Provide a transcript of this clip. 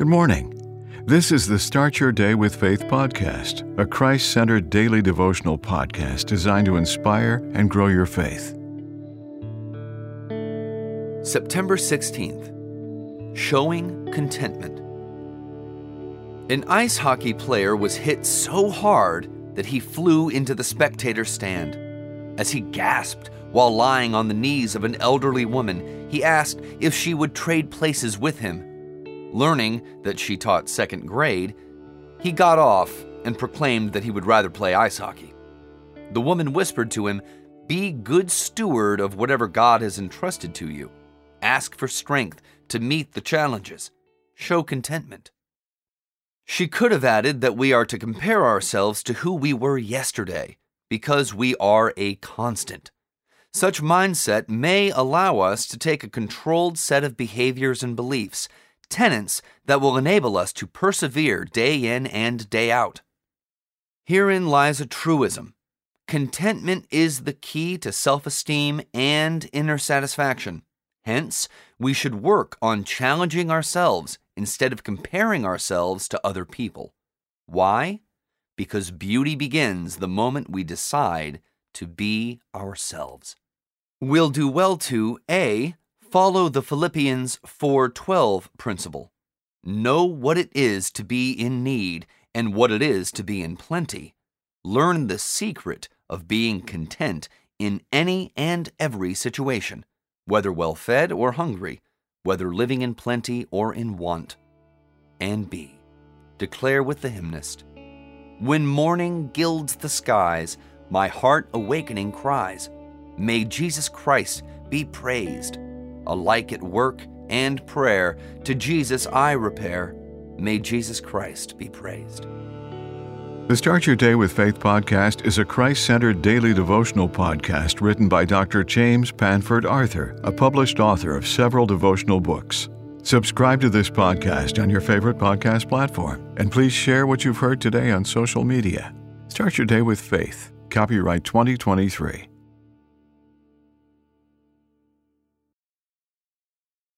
Good morning. This is the Start Your Day with Faith podcast, a Christ centered daily devotional podcast designed to inspire and grow your faith. September 16th Showing Contentment. An ice hockey player was hit so hard that he flew into the spectator stand. As he gasped while lying on the knees of an elderly woman, he asked if she would trade places with him. Learning that she taught second grade, he got off and proclaimed that he would rather play ice hockey. The woman whispered to him, Be good steward of whatever God has entrusted to you. Ask for strength to meet the challenges. Show contentment. She could have added that we are to compare ourselves to who we were yesterday, because we are a constant. Such mindset may allow us to take a controlled set of behaviors and beliefs tenets that will enable us to persevere day in and day out. Herein lies a truism contentment is the key to self esteem and inner satisfaction. Hence, we should work on challenging ourselves instead of comparing ourselves to other people. Why? Because beauty begins the moment we decide to be ourselves. We'll do well to A follow the Philippians 4:12 principle. Know what it is to be in need and what it is to be in plenty. Learn the secret of being content in any and every situation, whether well fed or hungry, whether living in plenty or in want. And B. Declare with the hymnist When morning gilds the skies, my heart awakening cries, May Jesus Christ be praised alike at work and prayer, to Jesus I repair. May Jesus Christ be praised. The Start Your Day with Faith podcast is a Christ centered daily devotional podcast written by Dr. James Panford Arthur, a published author of several devotional books. Subscribe to this podcast on your favorite podcast platform, and please share what you've heard today on social media. Start your day with faith. Copyright 2023.